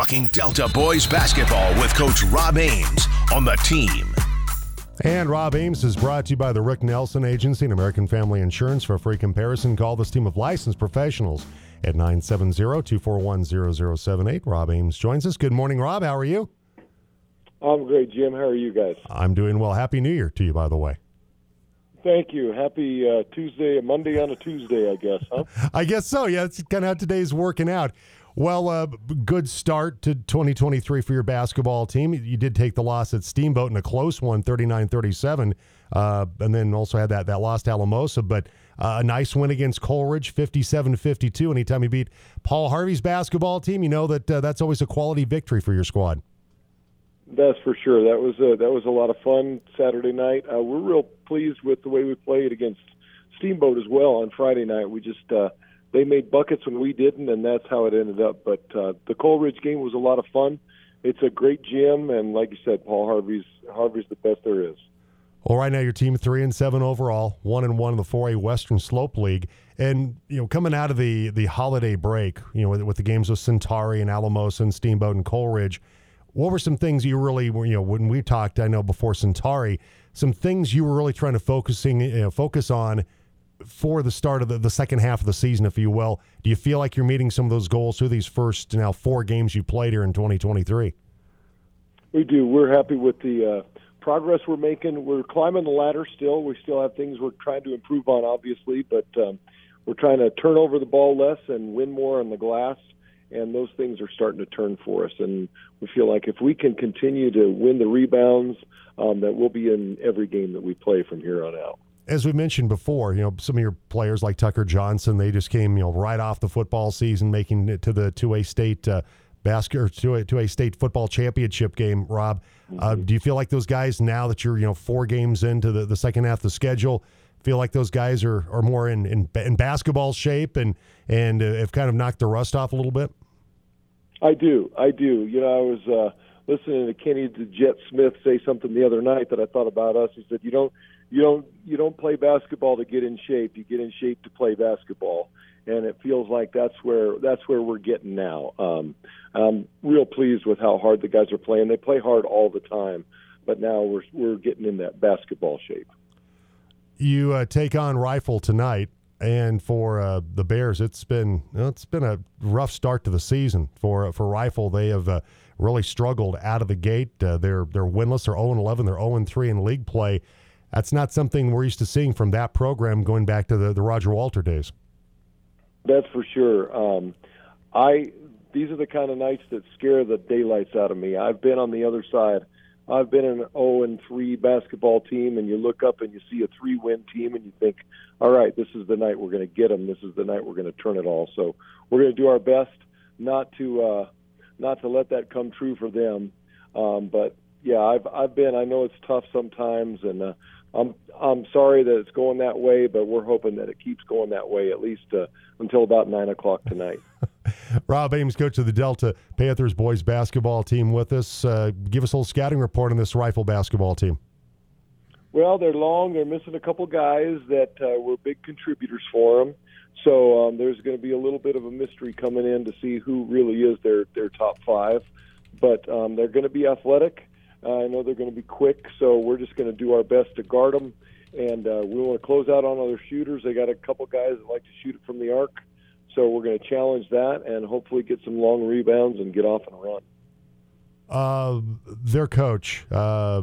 talking Delta boys basketball with Coach Rob Ames on the team. And Rob Ames is brought to you by the Rick Nelson Agency and American Family Insurance. For a free comparison, call this team of licensed professionals at 970-241-0078. Rob Ames joins us. Good morning, Rob. How are you? I'm great, Jim. How are you guys? I'm doing well. Happy New Year to you, by the way. Thank you. Happy uh, Tuesday, Monday on a Tuesday, I guess, huh? I guess so. Yeah, it's kind of how today's working out. Well, uh, good start to 2023 for your basketball team. You did take the loss at Steamboat in a close one, 39-37, uh, and then also had that, that loss to Alamosa. But uh, a nice win against Coal Ridge, 57-52. Anytime you beat Paul Harvey's basketball team, you know that uh, that's always a quality victory for your squad. That's for sure. That was a, that was a lot of fun Saturday night. Uh, we're real pleased with the way we played against Steamboat as well on Friday night. We just uh, – they made buckets when we didn't, and that's how it ended up. But uh, the Coal Ridge game was a lot of fun. It's a great gym, and like you said, Paul Harvey's Harvey's the best there is. Well, right now your team three and seven overall, one and one in the four A Western Slope League, and you know coming out of the the holiday break, you know with, with the games with Centauri and Alamosa and Steamboat and Coal Ridge, what were some things you really you know when we talked? I know before Centauri, some things you were really trying to focusing you know, focus on for the start of the, the second half of the season, if you will. Do you feel like you're meeting some of those goals through these first now four games you played here in 2023? We do. We're happy with the uh, progress we're making. We're climbing the ladder still. We still have things we're trying to improve on, obviously, but um, we're trying to turn over the ball less and win more on the glass. And those things are starting to turn for us. And we feel like if we can continue to win the rebounds, um, that we'll be in every game that we play from here on out as we mentioned before, you know, some of your players like Tucker Johnson, they just came, you know, right off the football season, making it to the two A state uh, basket or to a, to a state football championship game. Rob, uh, mm-hmm. do you feel like those guys now that you're, you know, four games into the, the second half of the schedule, feel like those guys are, are more in, in, in basketball shape and and uh, have kind of knocked the rust off a little bit? I do, I do. You know, I was uh, listening to Kenny Jet Smith say something the other night that I thought about us. He said, "You don't." You don't you don't play basketball to get in shape. You get in shape to play basketball, and it feels like that's where that's where we're getting now. Um, I'm real pleased with how hard the guys are playing. They play hard all the time, but now we're we're getting in that basketball shape. You uh, take on Rifle tonight, and for uh, the Bears, it's been it's been a rough start to the season for for Rifle. They have uh, really struggled out of the gate. Uh, they're they're winless. They're 0 11. They're 0 3 in league play. That's not something we're used to seeing from that program going back to the, the Roger Walter days. That's for sure. Um, I these are the kind of nights that scare the daylights out of me. I've been on the other side. I've been an 0 and 3 basketball team, and you look up and you see a three win team, and you think, all right, this is the night we're going to get them. This is the night we're going to turn it all. So we're going to do our best not to uh, not to let that come true for them. Um, but yeah, I've I've been. I know it's tough sometimes, and uh, I'm I'm sorry that it's going that way, but we're hoping that it keeps going that way at least uh, until about nine o'clock tonight. Rob Ames, coach of the Delta Panthers boys basketball team, with us. Uh, give us a little scouting report on this rifle basketball team. Well, they're long. They're missing a couple guys that uh, were big contributors for them. So um, there's going to be a little bit of a mystery coming in to see who really is their their top five. But um, they're going to be athletic. Uh, I know they're going to be quick, so we're just going to do our best to guard them. And uh, we want to close out on other shooters. They got a couple guys that like to shoot it from the arc, so we're going to challenge that and hopefully get some long rebounds and get off and run. Uh, their coach, uh,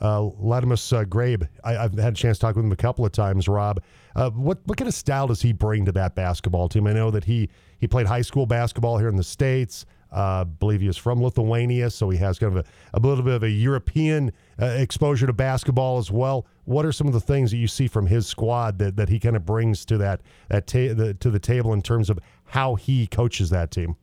uh, Latimus uh, Grabe, I, have had a chance to talk with him a couple of times. Rob, uh, what what kind of style does he bring to that basketball team? I know that he he played high school basketball here in the states. Uh, believe he is from Lithuania, so he has kind of a, a little bit of a European uh, exposure to basketball as well. What are some of the things that you see from his squad that, that he kind of brings to that that ta- the, to the table in terms of how he coaches that team?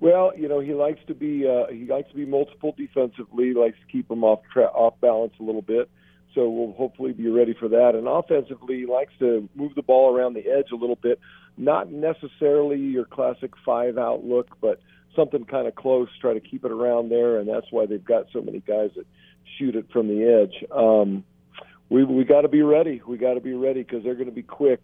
Well, you know, he likes to be uh, he likes to be multiple defensively. Likes to keep them off tra- off balance a little bit. So we'll hopefully be ready for that. And offensively, likes to move the ball around the edge a little bit. Not necessarily your classic five out look, but something kind of close. Try to keep it around there, and that's why they've got so many guys that shoot it from the edge. Um, we we got to be ready. We got to be ready because they're going to be quick,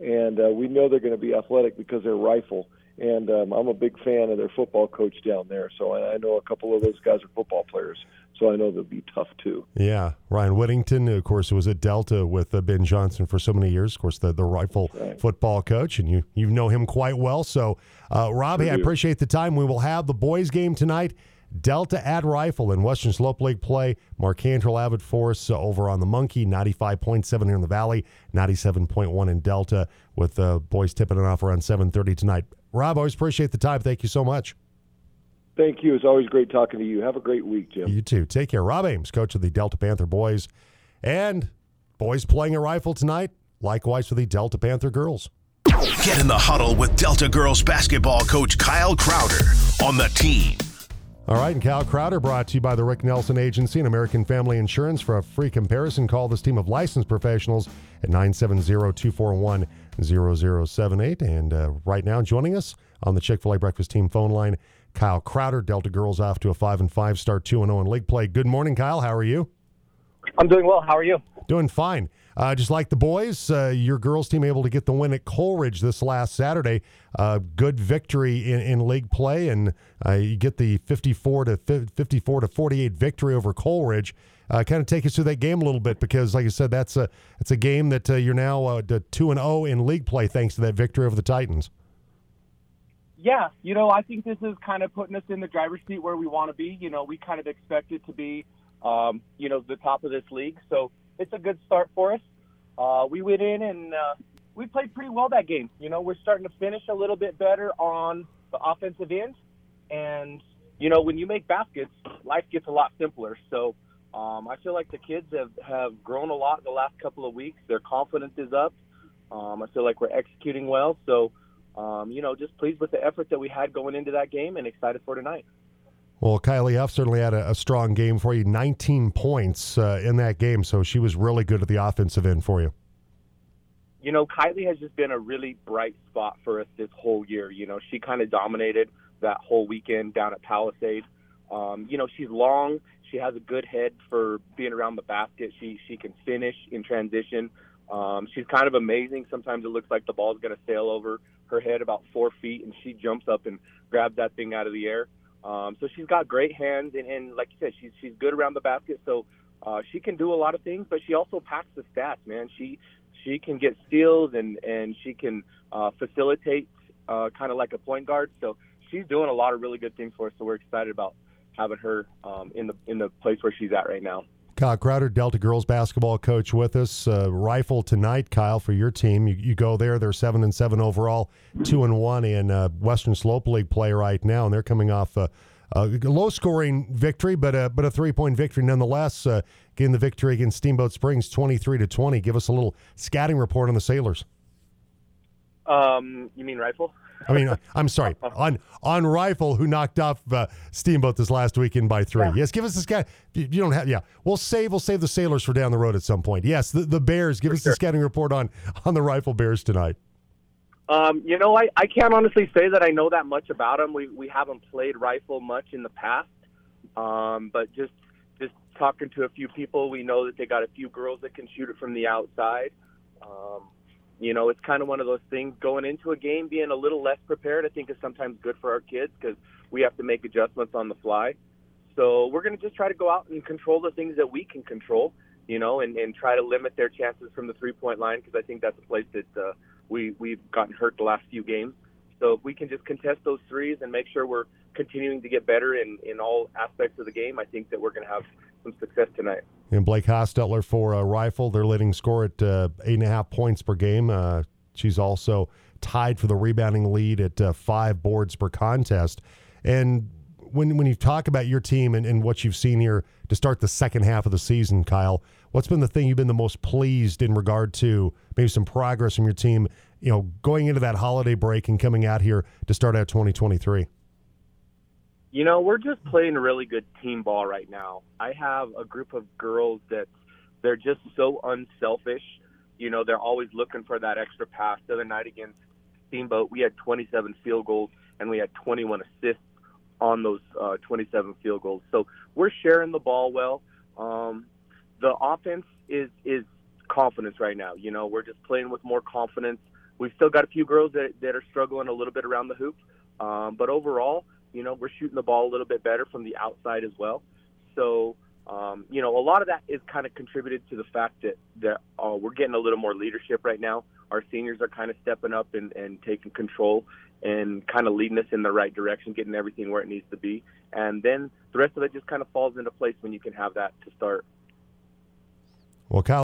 and uh, we know they're going to be athletic because they're rifle. And um, I'm a big fan of their football coach down there. So I, I know a couple of those guys are football players, so I know they'll be tough too. Yeah, Ryan Whittington, of course, was at Delta with uh, Ben Johnson for so many years. Of course, the the rifle right. football coach, and you you know him quite well. So, uh, Rob, hey, I appreciate the time. We will have the boys' game tonight. Delta at Rifle in Western Slope League play. Mark Cantrell Avid Force uh, over on the Monkey, 95.7 here in the Valley, 97.1 in Delta, with the uh, boys tipping it off around 7.30 tonight. Rob, always appreciate the time. Thank you so much. Thank you. It's always great talking to you. Have a great week, Jim. You too. Take care. Rob Ames, coach of the Delta Panther boys. And boys playing a rifle tonight, likewise for the Delta Panther girls. Get in the huddle with Delta girls basketball coach Kyle Crowder on the team. All right, and Kyle Crowder brought to you by the Rick Nelson Agency and American Family Insurance. For a free comparison, call this team of licensed professionals at 970-241-0078. And uh, right now, joining us on the Chick-fil-A Breakfast Team phone line, Kyle Crowder, Delta girls off to a 5 and 5 start, 2 and 0 in league play. Good morning, Kyle. How are you? I'm doing well. How are you? Doing fine. Uh, just like the boys, uh, your girls team able to get the win at Coal Ridge this last Saturday. Uh, good victory in, in league play, and uh, you get the 54 to 54 to 48 victory over Coal Ridge. Uh, kind of take us through that game a little bit because, like I said, that's a it's a game that uh, you're now two and zero in league play thanks to that victory over the Titans. Yeah, you know, I think this is kind of putting us in the driver's seat where we want to be. You know, we kind of expected to be, um, you know, the top of this league, so it's a good start for us. Uh, we went in and uh, we played pretty well that game. You know, we're starting to finish a little bit better on the offensive end, and you know, when you make baskets, life gets a lot simpler. So um, I feel like the kids have have grown a lot in the last couple of weeks. Their confidence is up. Um, I feel like we're executing well. So. Um, you know, just pleased with the effort that we had going into that game and excited for tonight. Well, Kylie Huff certainly had a, a, strong game for you. 19 points uh, in that game, so she was really good at the offensive end for you. You know, Kylie has just been a really bright spot for us this whole year. You know, she kind of dominated that whole weekend down at Palisade. Um, you know, she's long. She has a good head for being around the basket. She she can finish in transition. Um, she's kind of amazing. Sometimes it looks like the ball's going to sail over her head about four feet, and she jumps up and grabs that thing out of the air. Um, so she's got great hands, and, and like you said, she's she's good around the basket. So uh, she can do a lot of things, but she also packs the stats, man. She she can get steals and and she can uh, facilitate, uh, kind of like a point guard. So she's doing a lot of really good things for us. So we're excited about having her um, in the in the place where she's at right now. Kyle Crowder, Delta girls basketball coach, with us. Uh, rifle tonight, Kyle, for your team. You, you, go there; they're seven and seven overall, two and one in uh, Western Slope League play right now, and they're coming off a, a low-scoring victory, but a but a three-point victory nonetheless. Uh, getting the victory against Steamboat Springs, twenty-three to twenty. Give us a little scouting report on the Sailors. Um, you mean rifle? I mean, I'm sorry, on on Rifle, who knocked off uh, Steamboat this last weekend by three. Yeah. Yes, give us this guy. You don't have, yeah. We'll save we'll save the Sailors for down the road at some point. Yes, the, the Bears. Give for us sure. the scouting report on on the Rifle Bears tonight. Um, you know, I, I can't honestly say that I know that much about them. We we haven't played Rifle much in the past, um, but just just talking to a few people, we know that they got a few girls that can shoot it from the outside. Um, you know, it's kind of one of those things going into a game being a little less prepared. I think is sometimes good for our kids because we have to make adjustments on the fly. So we're going to just try to go out and control the things that we can control, you know, and, and try to limit their chances from the three point line because I think that's a place that uh, we we've gotten hurt the last few games. So if we can just contest those threes and make sure we're continuing to get better in, in all aspects of the game, I think that we're going to have some success tonight. And Blake Hostetler for a Rifle, they're leading score at uh, eight and a half points per game. Uh, she's also tied for the rebounding lead at uh, five boards per contest. And when when you talk about your team and, and what you've seen here to start the second half of the season, Kyle, what's been the thing you've been the most pleased in regard to maybe some progress from your team, you know, going into that holiday break and coming out here to start out 2023? You know, we're just playing really good team ball right now. I have a group of girls that they're just so unselfish. You know, they're always looking for that extra pass. The other night against Steamboat, we had 27 field goals and we had 21 assists on those uh, 27 field goals. So we're sharing the ball well. Um, the offense is is confidence right now. You know, we're just playing with more confidence. We've still got a few girls that, that are struggling a little bit around the hoop, Um, but overall, you know, we're shooting the ball a little bit better from the outside as well. So, um, you know, a lot of that is kind of contributed to the fact that that uh, we're getting a little more leadership right now. Our seniors are kind of stepping up and, and taking control and kind of leading us in the right direction, getting everything where it needs to be. And then the rest of it just kind of falls into place when you can have that to start. Well, Kyle.